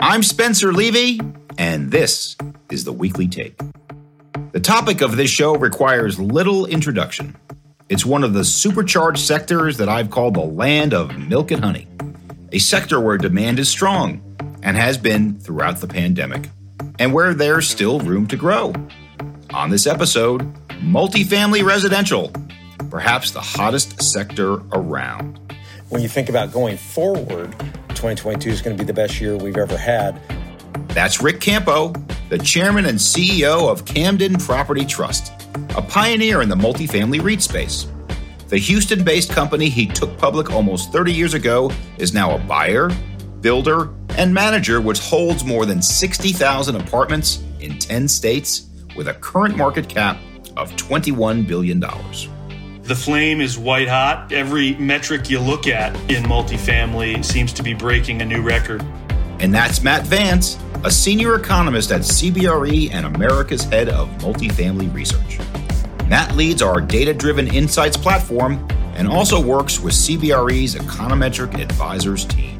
I'm Spencer Levy, and this is the Weekly Take. The topic of this show requires little introduction. It's one of the supercharged sectors that I've called the land of milk and honey, a sector where demand is strong and has been throughout the pandemic, and where there's still room to grow. On this episode, multifamily residential, perhaps the hottest sector around. When you think about going forward, 2022 is going to be the best year we've ever had. That's Ric Campo, the chairman and CEO of Camden Property Trust, a pioneer in the multifamily REIT space. The Houston based company he took public almost 30 years ago is now a buyer, builder, and manager, which holds more than 60,000 apartments in 10 states with a current market cap of $21 billion. The flame is white hot. Every metric you look at in multifamily seems to be breaking a new record. And that's Matt Vance, a senior economist at CBRE and America's head of multifamily research. Matt leads our data driven insights platform and also works with CBRE's Econometric Advisors team.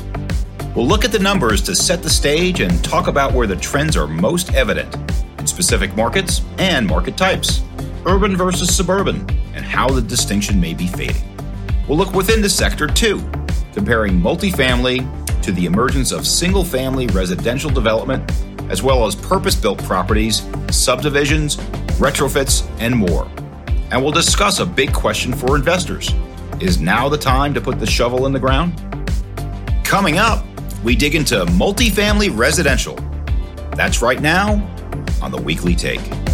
We'll look at the numbers to set the stage and talk about where the trends are most evident in specific markets and market types, urban versus suburban, and how the distinction may be fading. We'll look within the sector too, comparing multifamily to the emergence of single family residential development, as well as purpose built properties, subdivisions, retrofits, and more. And we'll discuss a big question for investors Is now the time to put the shovel in the ground? Coming up, we dig into multifamily residential. That's right now on the Weekly Take.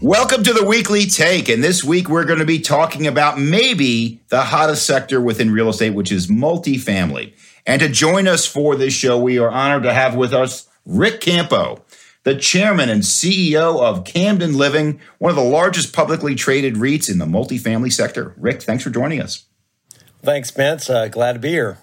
Welcome to the Weekly Take. And this week we're going to be talking about maybe the hottest sector within real estate, which is multifamily. And to join us for this show, we are honored to have with us Ric Campo, the chairman and CEO of Camden Living, one of the largest publicly traded REITs in the multifamily sector. Ric, thanks for joining us. Thanks, Spence. Uh, glad to be here.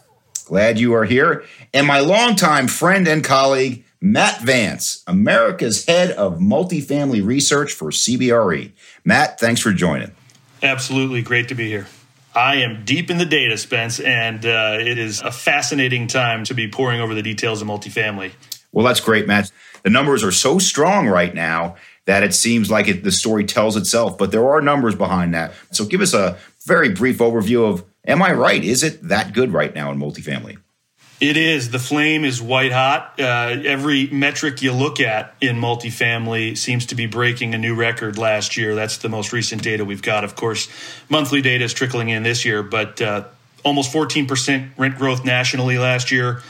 Glad you are here. And my longtime friend and colleague, Matt Vance, America's head of multifamily research for CBRE. Matt, thanks for joining. Absolutely. Great to be here. I am deep in the data, Spence, and uh, it is a fascinating time to be poring over the details of multifamily. Well, that's great, Matt. The numbers are so strong right now that it seems like it, the story tells itself, but there are numbers behind that. So give us a very brief overview of am I right? Is it that good right now in multifamily? It is. The flame is white hot. Uh, every metric you look at in multifamily seems to be breaking a new record last year. That's the most recent data we've got. Of course, monthly data is trickling in this year, but uh, almost 14% rent growth nationally last year,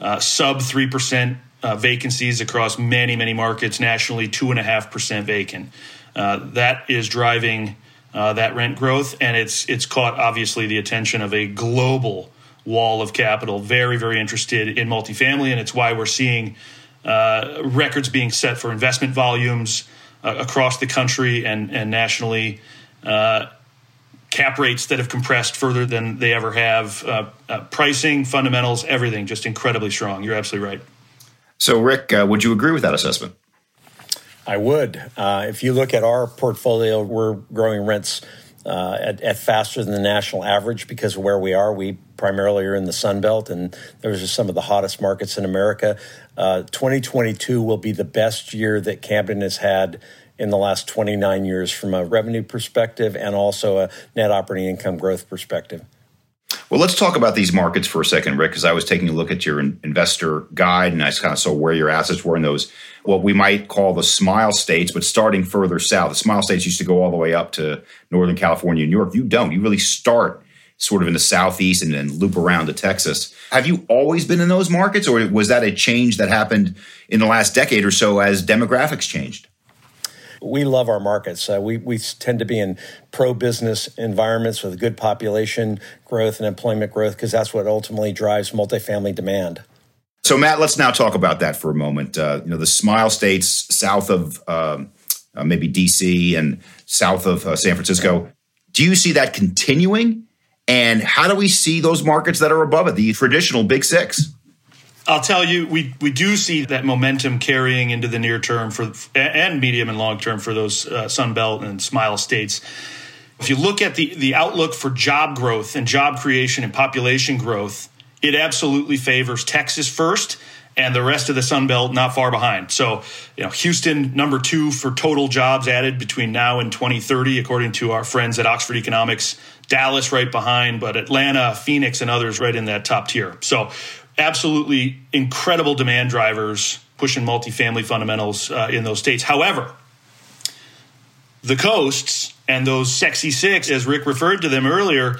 uh, sub 3% uh, vacancies across many, many markets nationally, 2.5% vacant. Uh, that is driving uh, that rent growth, and it's, it's caught obviously the attention of a global wall of capital, very, very interested in multifamily, and it's why we're seeing uh, records being set for investment volumes uh, across the country and, and nationally. Uh, cap rates that have compressed further than they ever have. Uh, uh, pricing, fundamentals, everything just incredibly strong. You're absolutely right. So, Ric, uh, would you agree with that assessment? I would. if you look at our portfolio, we're growing rents uh, at, at, faster than the national average because of where we are. We primarily are in the Sun Belt, and those are some of the hottest markets in America. Uh, 2022 will be the best year that Camden has had in the last 29 years from a revenue perspective and also a net operating income growth perspective. Well, let's talk about these markets for a second, Ric, because I was taking a look at your investor guide and I kind of saw where your assets were in those, what we might call the smile states, but starting further south. The smile states used to go all the way up to Northern California and New York. You don't. You really start sort of in the southeast and then loop around to Texas. Have you always been in those markets, or was that a change that happened in the last decade or so as demographics changed? We love our markets. Uh, we, we tend to be in pro business environments with good population growth and employment growth because that's what ultimately drives multifamily demand. So, Matt, let's now talk about that for a moment. Uh, you know, the Smile States south of um, uh, maybe DC and south of uh, San Francisco. Do you see that continuing? And how do we see those markets that are above it, the traditional Big Six? I'll tell you, we we do see that momentum carrying into the near term for and medium and long term for those uh, Sun Belt and Smile states. If you look at the the outlook for job growth and job creation and population growth it absolutely favors Texas first and the rest of the Sun Belt not far behind. So, you know, Houston number two for total jobs added between now and 2030, according to our friends at Oxford Economics. Dallas right behind, but Atlanta, Phoenix, and others right in that top tier. So, absolutely incredible demand drivers pushing multifamily fundamentals uh, in those states. However, the coasts and those sexy six, as Ric referred to them earlier,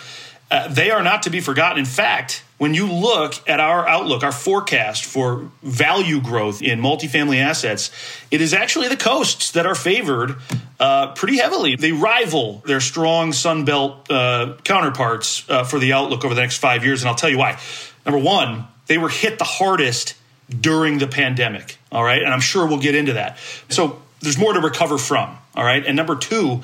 uh, they are not to be forgotten. In fact, when you look at our outlook, our forecast for value growth in multifamily assets, it is actually the coasts that are favored uh, pretty heavily. They rival their strong Sunbelt uh, counterparts uh, for the outlook over the next five years. And I'll tell you why. Number one, they were hit the hardest during the pandemic. All right. And I'm sure we'll get into that. So there's more to recover from. All right. And number two,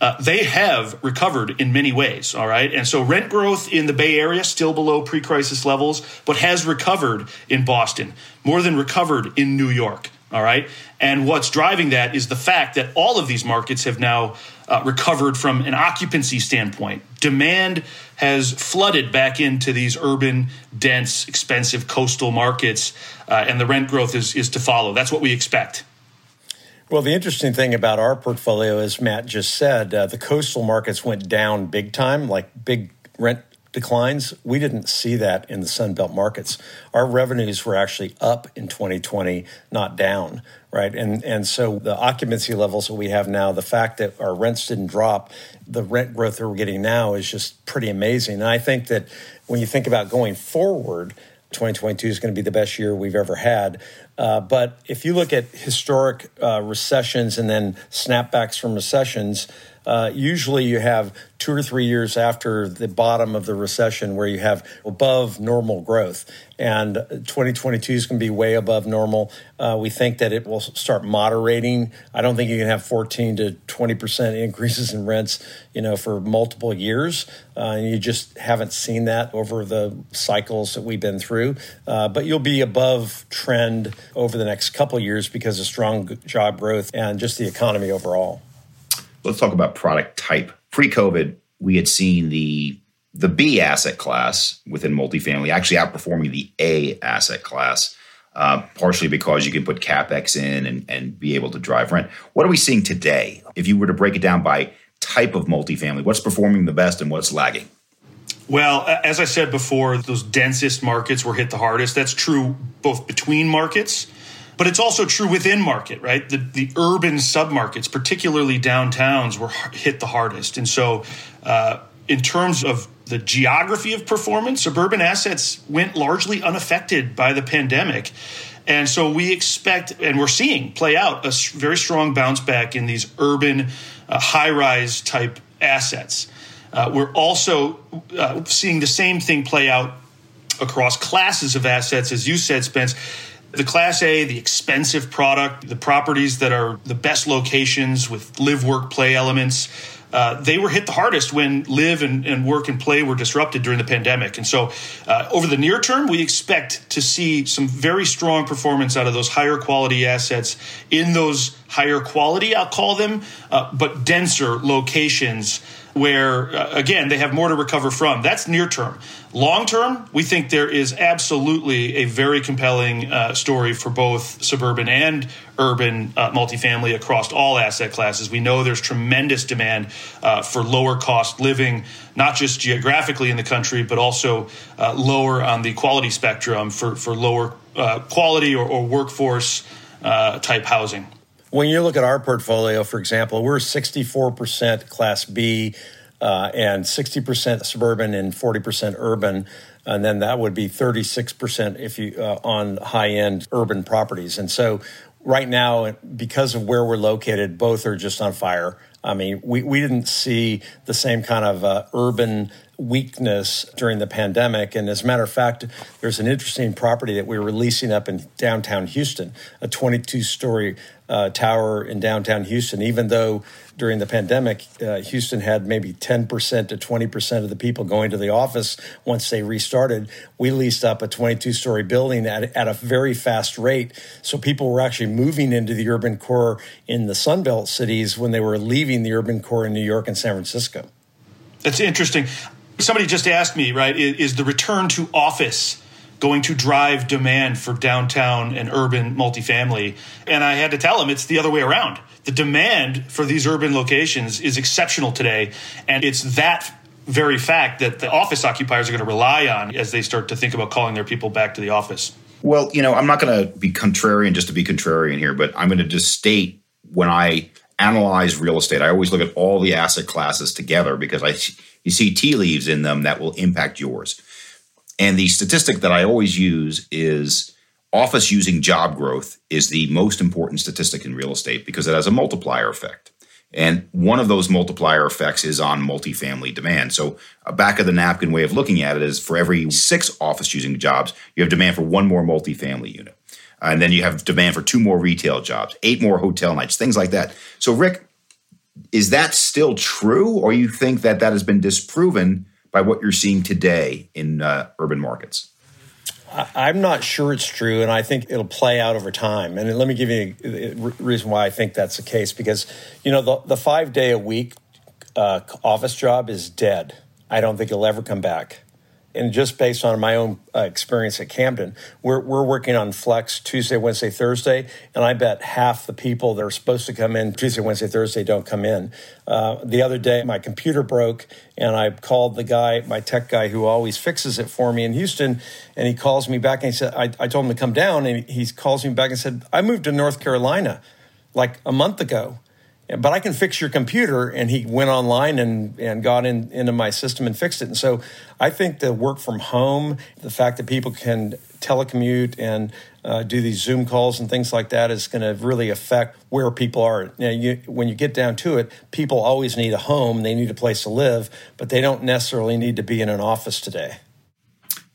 uh, they have recovered in many ways, all right? And so rent growth in the Bay Area still below pre crisis levels, but has recovered in Boston, more than recovered in New York, all right? And what's driving that is the fact that all of these markets have now uh, recovered from an occupancy standpoint. Demand has flooded back into these urban, dense, expensive coastal markets, uh, and the rent growth is, is to follow. That's what we expect. Well, the interesting thing about our portfolio, as Matt just said, uh, the coastal markets went down big time, like big rent declines. We didn't see that in the Sunbelt markets. Our revenues were actually up in 2020, not down, right? And and so the occupancy levels that we have now, the fact that our rents didn't drop, the rent growth that we're getting now is just pretty amazing. And I think that when you think about going forward, 2022 is going to be the best year we've ever had. Uh, but if you look at historic uh, recessions and then snapbacks from recessions, uh, usually you have two or three years after the bottom of the recession where you have above normal growth. And 2022 is going to be way above normal. Uh, we think that it will start moderating. I don't think you can have 14 to 20 percent increases in rents, you know, for multiple years. Uh, and you just haven't seen that over the cycles that we've been through. Uh, but you'll be above trend over the next couple years because of strong job growth and just the economy overall. Let's talk about product type. Pre-COVID, we had seen the the B asset class within multifamily actually outperforming the A asset class, uh, partially because you can put capex in and, and be able to drive rent. What are we seeing today? If you were to break it down by type of multifamily, what's performing the best and what's lagging? Well, as I said before, those densest markets were hit the hardest. That's true both between markets but it's also true within market, right? The, the urban submarkets, particularly downtowns, were hit the hardest. And so, uh, in terms of the geography of performance, suburban assets went largely unaffected by the pandemic. And so we expect, and we're seeing play out a very strong bounce back in these urban, uh, high rise type assets. Uh, we're also uh, seeing the same thing play out across classes of assets, as you said, Spence. The Class A, the expensive product, the properties that are the best locations with live, work, play elements, uh, they were hit the hardest when live and, and, work and play were disrupted during the pandemic. And so, uh, over the near term, we expect to see some very strong performance out of those higher quality assets in those higher quality, I'll call them, uh, but denser locations where, uh, again, they have more to recover from. That's near term. Long term, we think there is absolutely a very compelling uh, story for both suburban and urban uh, multifamily across all asset classes. We know there's tremendous demand uh, for lower cost living, not just geographically in the country, but also uh, lower on the quality spectrum for, for lower uh, quality or, or workforce type housing. When you look at our portfolio, for example, we're 64% Class B uh, and 60% suburban and 40% urban. And then that would be 36% if you uh, on high end urban properties. And so right now, because of where we're located, both are just on fire. I mean, we, we didn't see the same kind of uh, urban weakness during the pandemic. And as a matter of fact, there's an interesting property that we were leasing up in downtown Houston, a 22 story uh, tower in downtown Houston, even though during the pandemic, uh, Houston had maybe 10% to 20% of the people going to the office once they restarted. We leased up a 22 story building at, at a very fast rate. So people were actually moving into the urban core in the Sunbelt cities when they were leaving the urban core in New York and San Francisco. That's interesting. Somebody just asked me, right, is the return to office going to drive demand for downtown and urban multifamily? And I had to tell him it's the other way around. The demand for these urban locations is exceptional today, and it's that very fact that the office occupiers are going to rely on as they start to think about calling their people back to the office. Well, you know, I'm not going to be contrarian just to be contrarian here, but I'm going to just state when I analyze real estate, I always look at all the asset classes together because I you see tea leaves in them that will impact yours. And the statistic that I always use is office using job growth is the most important statistic in real estate because it has a multiplier effect. And one of those multiplier effects is on multifamily demand. So, a back of the napkin way of looking at it is for every six office using jobs, you have demand for one more multifamily unit. and then you have demand for two more retail jobs, eight more hotel nights, things like that. So, Ric, is that still true, or you think that that has been disproven by what you're seeing today in uh, urban markets? I'm not sure it's true, and I think it'll play out over time. And let me give you a reason why I think that's the case. Because you know, the, the five day a week uh, office job is dead. I don't think it'll ever come back and just based on my own uh, experience at Camden, we're, we're working on Flex Tuesday, Wednesday, Thursday, and I bet half the people that are supposed to come in Tuesday, Wednesday, Thursday don't come in. Uh, the other day, my computer broke, and I called the guy, my tech guy, who always fixes it for me in Houston, and he calls me back and he said, I, I told him to come down, and he calls me back and said, I moved to North Carolina like a month ago but I can fix your computer. And he went online and, and got in, into my system and fixed it. And so I think the work from home, the fact that people can telecommute and uh, do these Zoom calls and things like that is going to really affect where people are. Now, you, when you get down to it, people always need a home, they need a place to live, but they don't necessarily need to be in an office today.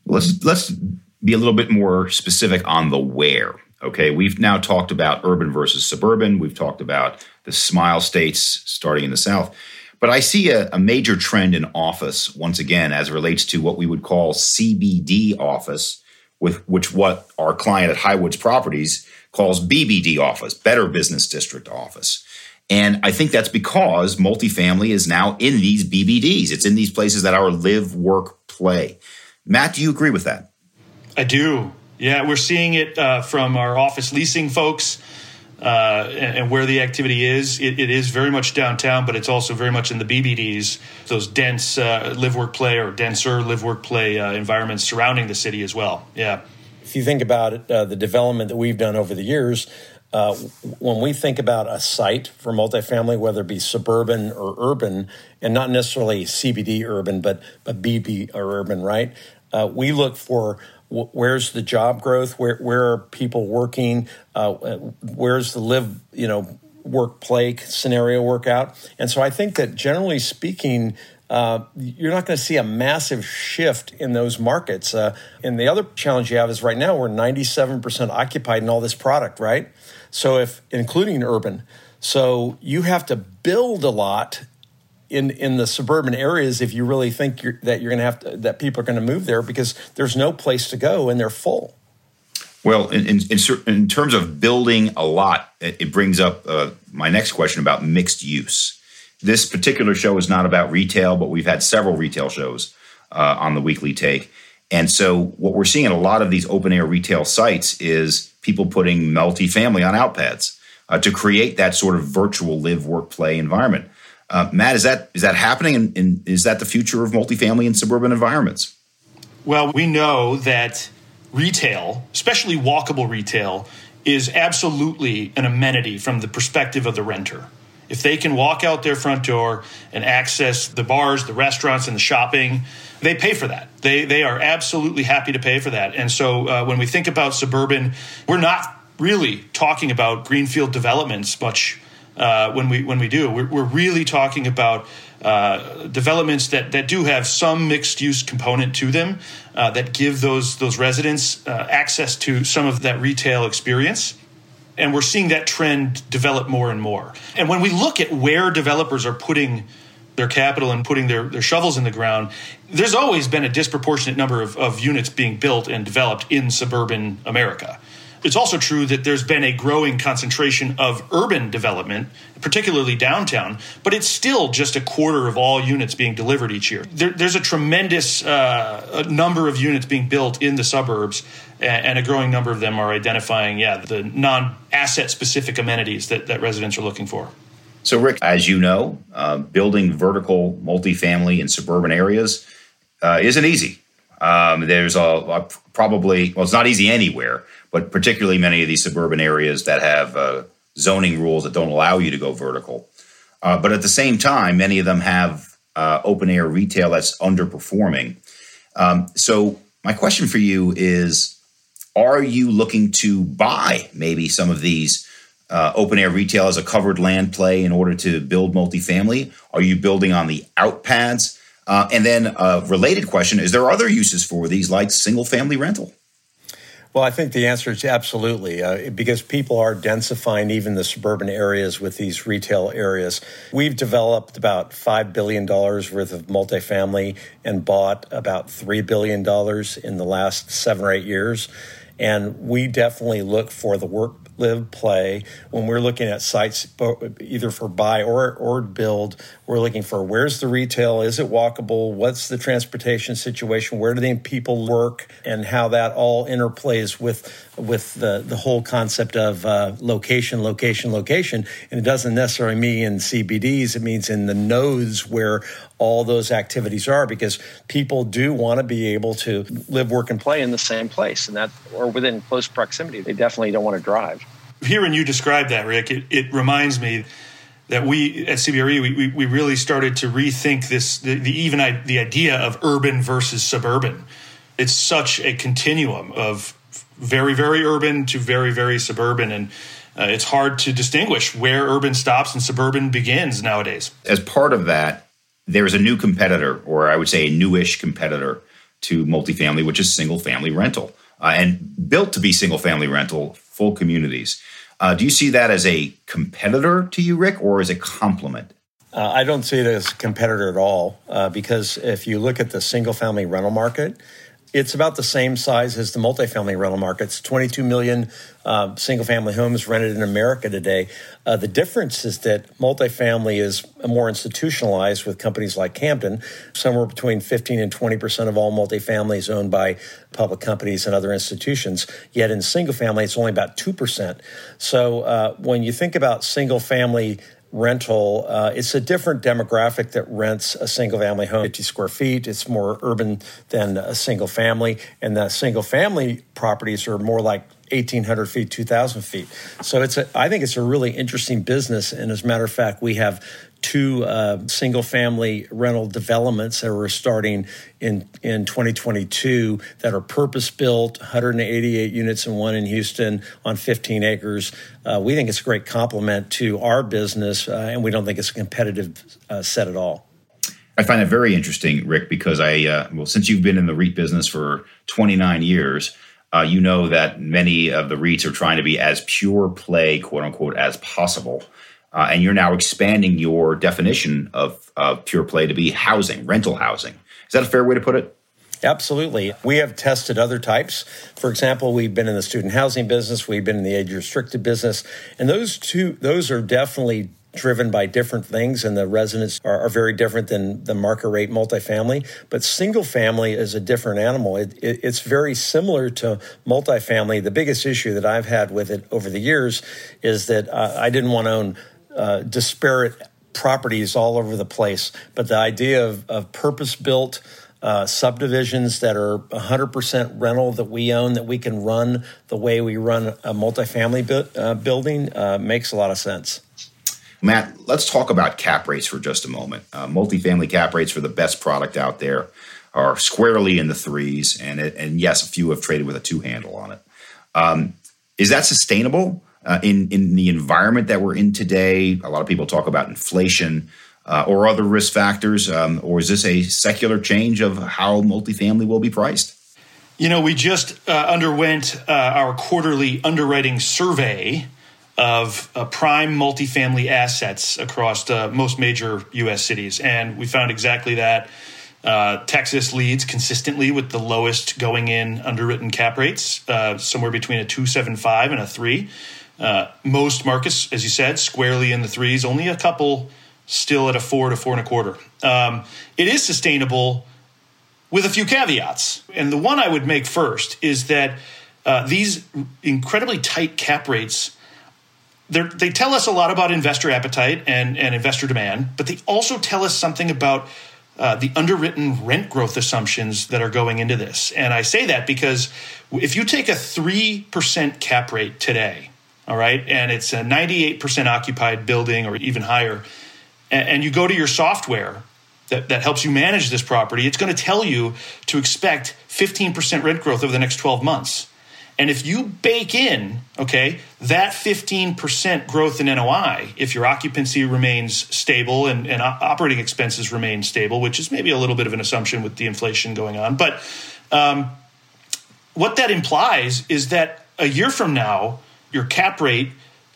Let's let's be a little bit more specific on the where. Okay, we've now talked about urban versus suburban. We've talked about the smile states starting in the South. But I see a, a, major trend in office once again as it relates to what we would call CBD office, with which what our client at Highwoods Properties calls BBD office, Better Business District office. And I think that's because multifamily is now in these BBDs. It's in these places that our live, work, play. Matt, do you agree with that? I do. Yeah, we're seeing it uh, from our office leasing folks uh, and, and, where the activity is. It, it is very much downtown, but it's also very much in the BBDs, those dense uh, live work play or denser live work play uh, environments surrounding the city as well. Yeah. If you think about it, uh, the development that we've done over the years, uh, when we think about a site for multifamily, whether it be suburban or urban, and not necessarily CBD urban, but but BB or urban, right? Uh, we look for where's the job growth? Where where are people working? Uh, where's the live you know work play scenario work out? And so I think that generally speaking. Uh, you're not going to see a massive shift in those markets. Uh, and the other challenge you have is right now we're 97% occupied in all this product, right? So if including urban, so you have to build a lot in in the suburban areas if you really think you're, that you're going to have to, that people are going to move there because there's no place to go and they're full. Well, in, in, in terms of building a lot, it, brings up uh, my next question about mixed use. This particular show is not about retail, but we've had several retail shows uh, on the weekly take. And so, what we're seeing in a lot of these open air retail sites is people putting multifamily on outpads uh, to create that sort of virtual live, work, play environment. Uh, Matt, is that is that happening, and, and is that the future of multifamily in suburban environments? Well, we know that retail, especially walkable retail, is absolutely an amenity from the perspective of the renter. If they can walk out their front door and access the bars, the restaurants, and the shopping, they pay for that. They they are absolutely happy to pay for that. And so uh, when we think about suburban, we're not really talking about greenfield developments much uh, when we when we do. We're, we're really talking about uh, developments that, that do have some mixed use component to them uh, that give those those residents uh, access to some of that retail experience. And we're seeing that trend develop more and more. And when we look at where developers are putting their capital and putting their, their shovels in the ground, there's always been a disproportionate number of, of units being built and developed in suburban America it's also true that there's been a growing concentration of urban development, particularly downtown, but it's still just a quarter of all units being delivered each year. There, there's a tremendous uh, number of units being built in the suburbs, and a growing number of them are identifying, yeah, the non asset specific amenities that, that residents are looking for. So, Rick, as you know, uh, building vertical multifamily in suburban areas uh, isn't easy. Um, there's a, a, probably, well, it's not easy anywhere, but particularly many of these suburban areas that have uh, zoning rules that don't allow you to go vertical. Uh, but at the same time, many of them have uh, open air retail that's underperforming. Um, so, my question for you is Are you looking to buy maybe some of these? uh, open air retail as a covered land play in order to build multifamily? Are you building on the out pads? Uh, and then a related question is there other uses for these like single family rental? Well, I think the answer is absolutely, uh, because people are densifying even the suburban areas with these retail areas. We've developed about $5 billion worth of multifamily and bought about $3 billion in the last seven or eight years. And we definitely look for the work live, play. When we're looking at sites, either for buy or or build, we're looking for where's the retail, is it walkable, what's the transportation situation, where do the people work, and how that all interplays with with the the whole concept of uh, location, location, location. And it doesn't necessarily mean in CBDs; it means in the nodes where all those activities are because people do want to be able to live, work, and play in the same place and that or within close proximity. They definitely don't want to drive. Hearing you describe that, Ric, it, it reminds me that we at CBRE we, we, really started to rethink this the, the even I, the idea of urban versus suburban. It's such a continuum of very very urban to very very suburban and uh, it's hard to distinguish where urban stops and suburban begins nowadays. As part of that, there's a new competitor, or I would say a newish competitor to multifamily, which is single family rental, uh, and built to be single family rental, full communities. Uh, do you see that as a competitor to you, Ric, or as a complement? Uh, I don't see it as a competitor at all uh, because if you look at the single family rental market, it's about the same size as the multifamily rental market. It's 22 million uh, single family homes rented in America today. Uh, the difference is that multifamily is more institutionalized with companies like Camden. Somewhere between 15 and 20 percent of all multifamily is owned by public companies and other institutions. Yet in single family, it's only about 2 percent. So uh, when you think about single family rental. Uh, it's a different demographic that rents a single family home, 50 square feet. It's more urban than a single family. And the single family properties are more like 1,800 feet, 2,000 feet. So it's a, I think it's a really interesting business. And as a matter of fact, we have two uh, single family rental developments that we're starting in, in 2022 that are purpose built, 188 units and one in Houston on 15 acres. Uh, we think it's a great complement to our business, uh, and we don't think it's a competitive uh, set at all. I find that very interesting, Ric, because I, uh, well, since you've been in the REIT business for 29 years, uh, you know that many of the REITs are trying to be as pure play, quote unquote, as possible. Uh, and you're now expanding your definition of, of pure play to be housing, rental housing. Is that a fair way to put it? Absolutely. We have tested other types. For example, we've been in the student housing business, we've been in the age restricted business, and those two those are definitely driven by different things and the residents are, are, very different than the market rate multifamily but single family is a different animal it, it, it's very similar to multifamily the biggest issue that i've had with it over the years is that uh, i didn't want to own uh, disparate properties all over the place. But the idea of, of purpose built uh, subdivisions that are 100% rental that we own, that we can run the way we run a multifamily bu- uh, building uh, makes a lot of sense. Matt, let's talk about cap rates for just a moment. Uh, multifamily cap rates for the best product out there are squarely in the threes, and it, and yes, a few have traded with a two handle on it. Um, is that sustainable? Uh, in in the environment that we're in today? A lot of people talk about inflation uh, or other risk factors, um, or is this a secular change of how multifamily will be priced? You know, we just uh, underwent uh, our quarterly underwriting survey of uh, prime multifamily assets across uh, most major U.S. cities, and we found exactly that. Uh, Texas leads consistently with the lowest going in underwritten cap rates, uh, somewhere between a 275 and a 3. Uh, most markets, as you said, squarely in the threes, only a couple still at a 4 to 4 and a quarter. Um, it is sustainable with a few caveats. And the one I would make first is that uh, these incredibly tight cap rates they tell us a lot about investor appetite and, and investor demand, but they also tell us something about uh, the underwritten rent growth assumptions that are going into this. And I say that because if you take a 3% cap rate today, all right, and it's a 98% occupied building or even higher, and, and you go to your software that, that helps you manage this property, it's going to tell you to expect 15% rent growth over the next 12 months. And if you bake in, okay, that 15% growth in NOI, if your occupancy remains stable and, and operating expenses remain stable, which is maybe a little bit of an assumption with the inflation going on, but um, what that implies is that a year from now, your cap rate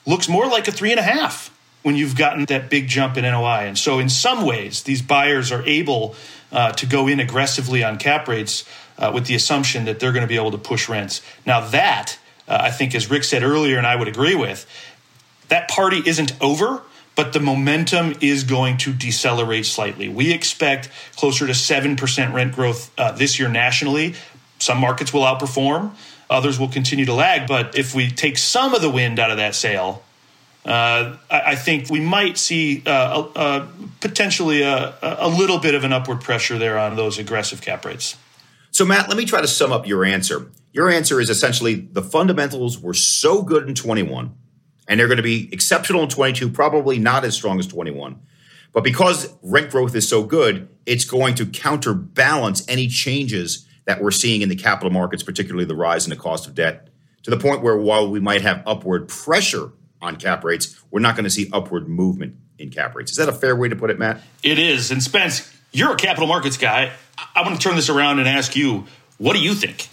looks more like a three and a half when you've gotten that big jump in NOI. And so, in some ways, these buyers are able uh, to go in aggressively on cap rates uh, with the assumption that they're going to be able to push rents. Now, that, uh, I think, as Ric said earlier, and I would agree with, that party isn't over, but the momentum is going to decelerate slightly. We expect closer to 7% rent growth uh, this year nationally. Some markets will outperform, others will continue to lag. But if we take some of the wind out of that sail, uh, I, I, think we might see uh, potentially a, a, little bit of an upward pressure there on those aggressive cap rates. So, Matt, let me try to sum up your answer. Your answer is essentially the fundamentals were so good in 21, and they're going to be exceptional in 22, probably not as strong as 21. But because rent growth is so good, it's going to counterbalance any changes that we're seeing in the capital markets, particularly the rise in the cost of debt, to the point where while we might have upward pressure on cap rates, we're not going to see upward movement in cap rates. Is that a fair way to put it, Matt? It is. And Spence, you're a capital markets guy. I want to turn this around and ask you, what do you think?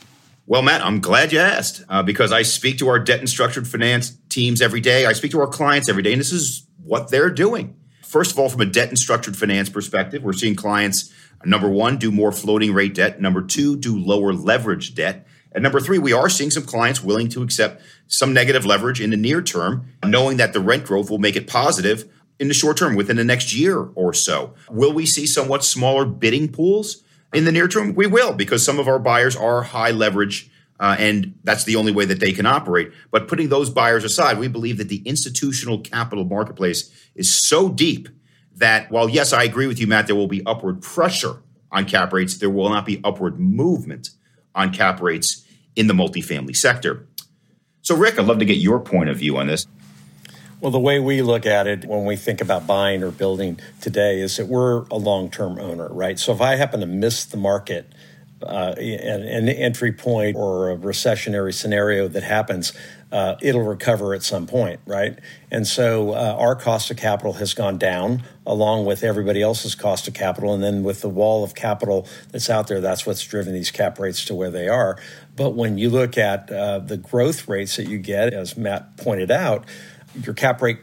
Well, Matt, I'm glad you asked uh, because I speak to our debt and structured finance teams every day. I speak to our clients every day, and this is what they're doing. First of all, from a debt and structured finance perspective, we're seeing clients, number one, do more floating rate debt, number two, do lower leverage debt. And number three, we are seeing some clients willing to accept some negative leverage in the near term, knowing that the rent growth will make it positive in the short term within the next year or so. Will we see somewhat smaller bidding pools in the near term? We will, because some of our buyers are high leverage. Uh, and that's the only way that they can operate. But putting those buyers aside, we believe that the institutional capital marketplace is so deep that while, yes, I agree with you, Matt, there will be upward pressure on cap rates, there will not be upward movement on cap rates in the multifamily sector. So, Ric, I'd love to get your point of view on this. Well, the way we look at it when we think about buying or building today is that we're a long term owner, right? So if I happen to miss the market, uh, an, entry point or a recessionary scenario that happens, uh, it'll recover at some point, right? And so uh, our cost of capital has gone down along with everybody else's cost of capital. And then with the wall of capital that's out there, that's what's driven these cap rates to where they are. But when you look at uh, the growth rates that you get, as Matt pointed out, your cap rate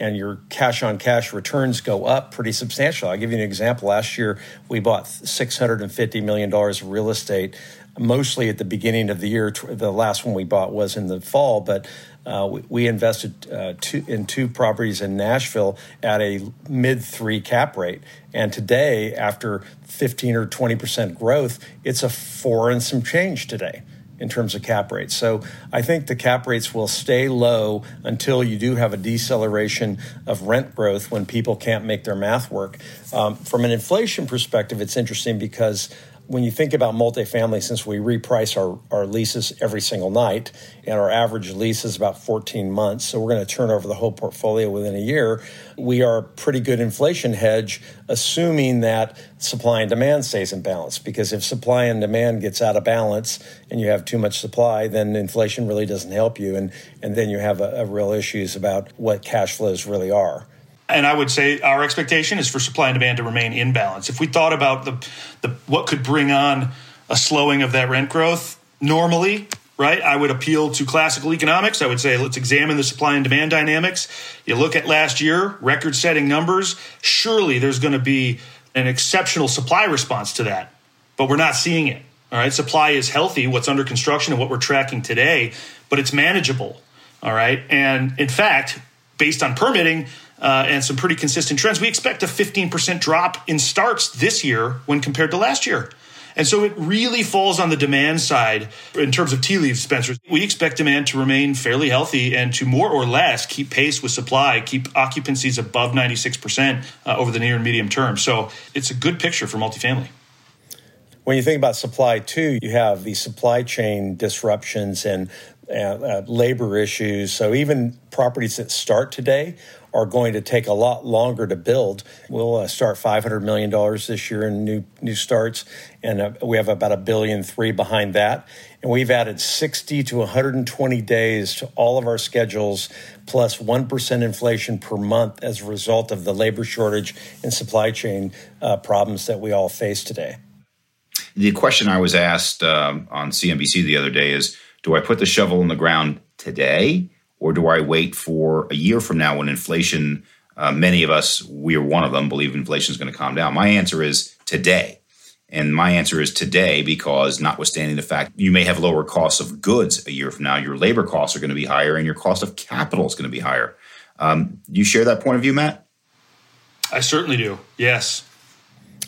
and your cash on cash returns go up pretty substantially. I'll give you an example. Last year, we bought $650 million of real estate, mostly at the beginning of the year. The last one we bought was in the fall, but uh, we, we, invested uh, two, in two properties in Nashville at a mid three cap rate. And today, after 15 or 20% growth, it's a four and some change today in terms of cap rates. So I think the cap rates will stay low until you do have a deceleration of rent growth when people can't make their math work. Um, from an inflation perspective, it's interesting because when you think about multifamily, since we reprice our, our leases every single night, and our average lease is about 14 months, so we're going to turn over the whole portfolio within a year, we are a pretty good inflation hedge, assuming that supply and demand stays in balance. Because if supply and demand gets out of balance and you have too much supply, then inflation really doesn't help you, and, and then you have a, a real issues about what cash flows really are. And I would say our expectation is for supply and demand to remain in balance. If we thought about the, the what could bring on a slowing of that rent growth normally, right? I would appeal to classical economics. I would say let's examine the supply and demand dynamics. You look at last year, record setting numbers. Surely there's going to be an exceptional supply response to that, but we're not seeing it. All right, supply is healthy, what's under construction and what we're tracking today, but it's manageable. All right, and in fact, based on permitting uh, and some pretty consistent trends, we expect a 15% drop in starts this year when compared to last year. And so it really falls on the demand side in terms of tea leaves, Spencer. We expect demand to remain fairly healthy and to more or less keep pace with supply, keep occupancies above 96% uh, over the near and medium term. So it's a good picture for multifamily. When you think about supply, too, you have the supply chain disruptions and uh, uh, labor issues. So even properties that start today are going to take a lot longer to build. We'll uh, start $500 million this year in new new starts, and uh, we have about a billion three behind that. And we've added 60 to 120 days to all of our schedules, plus 1 inflation per month as a result of the labor shortage and supply chain uh, problems that we all face today. The question I was asked um, on CNBC the other day is Do I put the shovel in the ground today? Or do I wait for a year from now when inflation, uh, many of us, we are one of them, believe inflation is going to calm down? My answer is today. And my answer is today because, notwithstanding the fact you may have lower costs of goods a year from now, your labor costs are going to be higher and your cost of capital is going to be higher. Um, you share that point of view, Matt? I certainly do. Yes.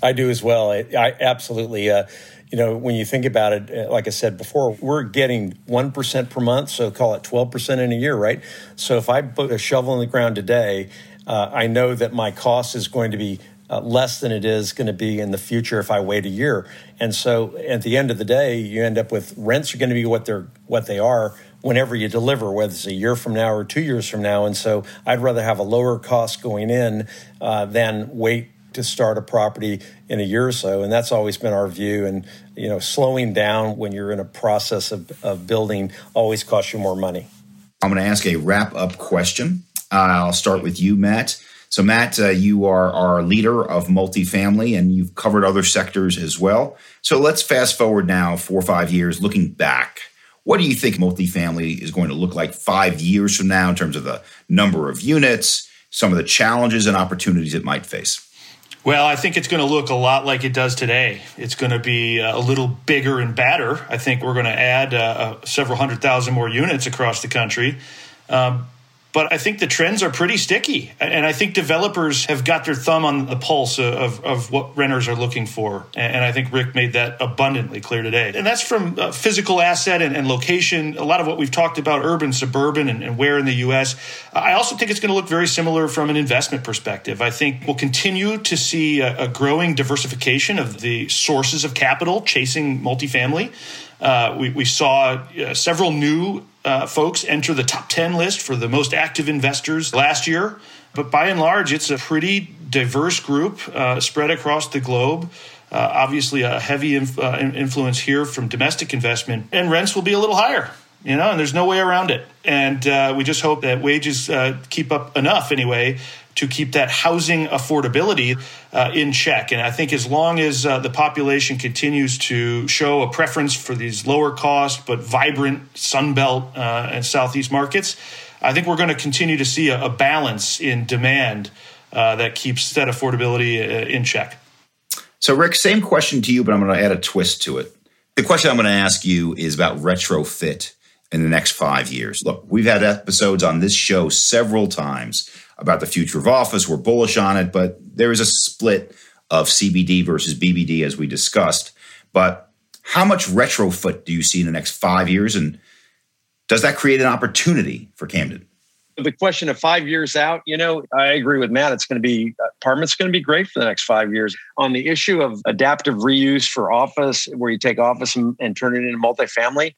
I do as well. I, I absolutely. Uh, you know, when you think about it, uh, like I said before, we're getting 1% per month, so call it 12% in a year, right? So if I put a shovel in the ground today, uh, I know that my cost is going to be uh, less than it is going to be in the future if I wait a year. And so at the end of the day, you end up with rents are going to be what they're what they are whenever you deliver, whether it's a year from now or two years from now. And so I'd rather have a lower cost going in uh, than wait to start a property in a year or so. And that's always been our view. And, you know, slowing down when you're in a process of, of building always costs you more money. I'm going to ask a wrap up question. Uh, I'll start with you, Matt. So, Matt, uh, you are our leader of multifamily and you've covered other sectors as well. So, let's fast forward now four or five years, looking back. What do you think multifamily is going to look like five years from now in terms of the number of units, some of the challenges and opportunities it might face? Well, I think it's going to look a lot like it does today. It's going to be uh, a little bigger and badder. I think we're going to add uh, uh, several hundred thousand more units across the country. Um, but I think the trends are pretty sticky. And I think developers have got their thumb on the pulse of, of what renters are looking for. And I think Ric made that abundantly clear today. And that's from uh, physical asset and, and, location, a lot of what we've talked about, urban, suburban, and, and where in the U.S. I also think it's going to look very similar from an investment perspective. I think we'll continue to see a, a growing diversification of the sources of capital chasing multifamily. Uh, we, we, saw uh, several new uh, folks enter the top 10 list for the most active investors last year. But by and large, it's a pretty diverse group uh, spread across the globe. Uh, obviously, a heavy inf- uh, influence here from domestic investment, and rents will be a little higher you know, and there's no way around it. And uh, we just hope that wages uh, keep up enough anyway to keep that housing affordability uh, in check. And I think as long as uh, the population continues to show a preference for these lower cost but vibrant Sunbelt uh, and Southeast markets, I think we're going to continue to see a, a balance in demand uh, that keeps that affordability uh, in check. So, Ric, same question to you, but I'm going to add a twist to it. The question I'm going to ask you is about retrofit in the next five years. Look, we've had episodes on this show several times about the future of office. We're bullish on it, but there is a split of CBD versus BBD as we discussed. But how much retrofit do you see in the next five years? And does that create an opportunity for Camden? The question of five years out, you know, I agree with Matt. It's going to be, apartment's going to be great for the next five years. On the issue of adaptive reuse for office, where you take office and, and turn it into multifamily,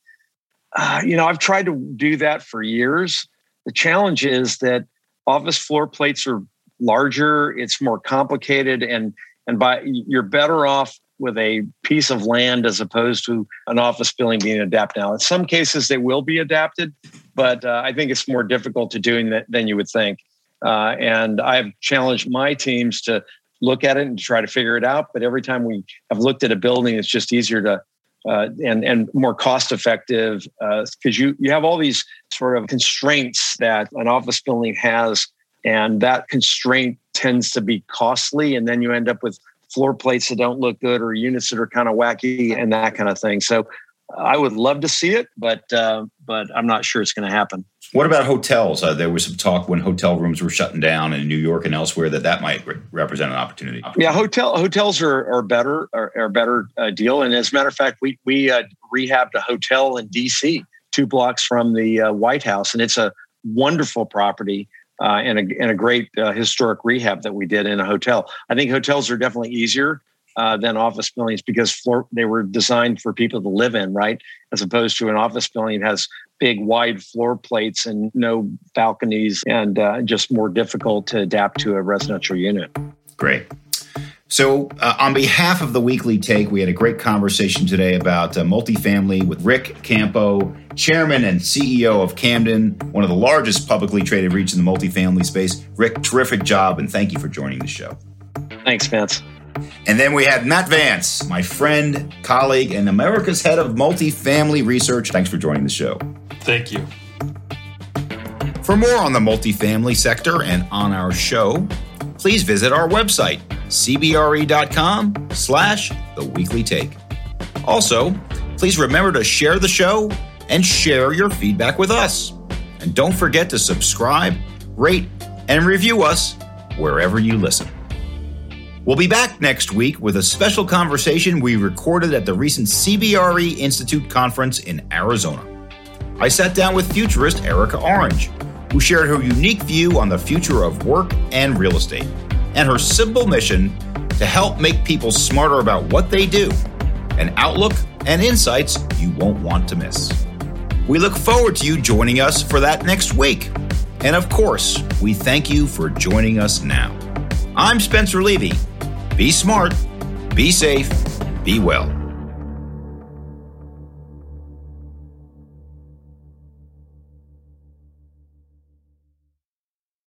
uh, you know, I've tried to do that for years. The challenge is that office floor plates are larger it's more complicated and and by you're better off with a piece of land as opposed to an office building being adapted. Now in some cases they will be adapted but uh, i think it's more difficult to doing that than you would think. Uh, and i've challenged my teams to look at it and try to figure it out but every time we have looked at a building it's just easier to uh, and and more cost effective because uh, you you have all these sort of constraints that an office building has, and that constraint tends to be costly, and then you end up with floor plates that don't look good or units that are kind of wacky and that kind of thing. So I would love to see it, but uh, but I'm not sure it's going to happen. What about hotels? Uh, there was some talk when hotel rooms were shutting down in New York and elsewhere that that might re- represent an opportunity. Yeah, hotel hotels are are better are, are a better uh, deal. And as a matter of fact, we we uh, rehabbed a hotel in D.C. two blocks from the uh, White House, and it's a wonderful property. Uh, and, a, and a great uh, historic rehab that we did in a hotel. I think hotels are definitely easier uh, than office buildings because floor, they were designed for people to live in, right? As opposed to an office building that has big, wide floor plates and no balconies and uh, just more difficult to adapt to a residential unit. Great. So, uh, on behalf of the Weekly Take, we had a great conversation today about uh, multifamily with Ric Campo, chairman and CEO of Camden, one of the largest publicly traded REITs in the multifamily space. Rick, terrific job, and thank you for joining the show. Thanks, Vince. And then we had Matt Vance, my friend, colleague, and America's head of multifamily research. Thanks for joining the show. Thank you. For more on the multifamily sector and on our show, please visit our website, cbre.com slash the weekly take. Also, please remember to share the show and share your feedback with us. And don't forget to subscribe, rate, and review us wherever you listen. We'll be back next week with a special conversation we recorded at the recent CBRE Institute conference in Arizona. I sat down with futurist Erica Orange, who shared her unique view on the future of work and real estate, and her simple mission to help make people smarter about what they do, an outlook and insights you won't want to miss. We look forward to you joining us for that next week. And of course, we thank you for joining us now. I'm Spencer Levy be smart, be safe, be well.